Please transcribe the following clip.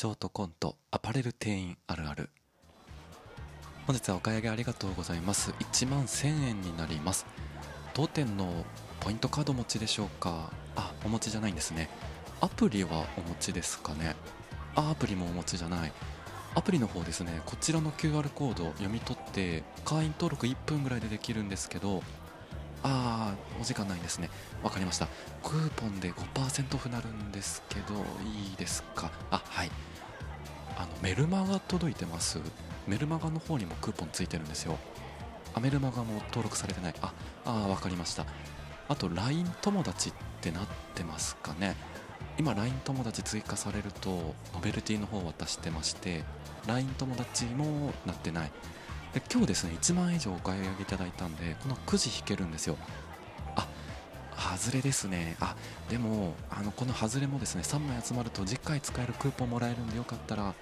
ショートコントアパレル店員あるある。本日はお買い上げありがとうございます。1万1000円になります。当店のポイントカード持ちでしょうか？あお持ちじゃないんですね。アプリはお持ちですかね？あアプリもお持ちじゃない。アプリの方ですね。こちらの QR コードを読み取って会員登録1分ぐらいでできるんですけどあーお時間ないんですね。わかりました。クーポンで5%オフなるんですけどいいですか？あメルマガ届いてます？メルマガの方にもクーポンついてるんですよ。あメルマガも登録されてない。ああーわかりました。あと LINE 友達ってなってますかね。今 LINE 友達追加されるとノベルティの方渡してまして LINE 友達もなってない。で今日ですね1万以上お買い上げいただいたんでこのくじ引けるんですよ。あ外れですね。あでもあのこの外れもですね3枚集まると次回使えるクーポンもらえるんでよかったら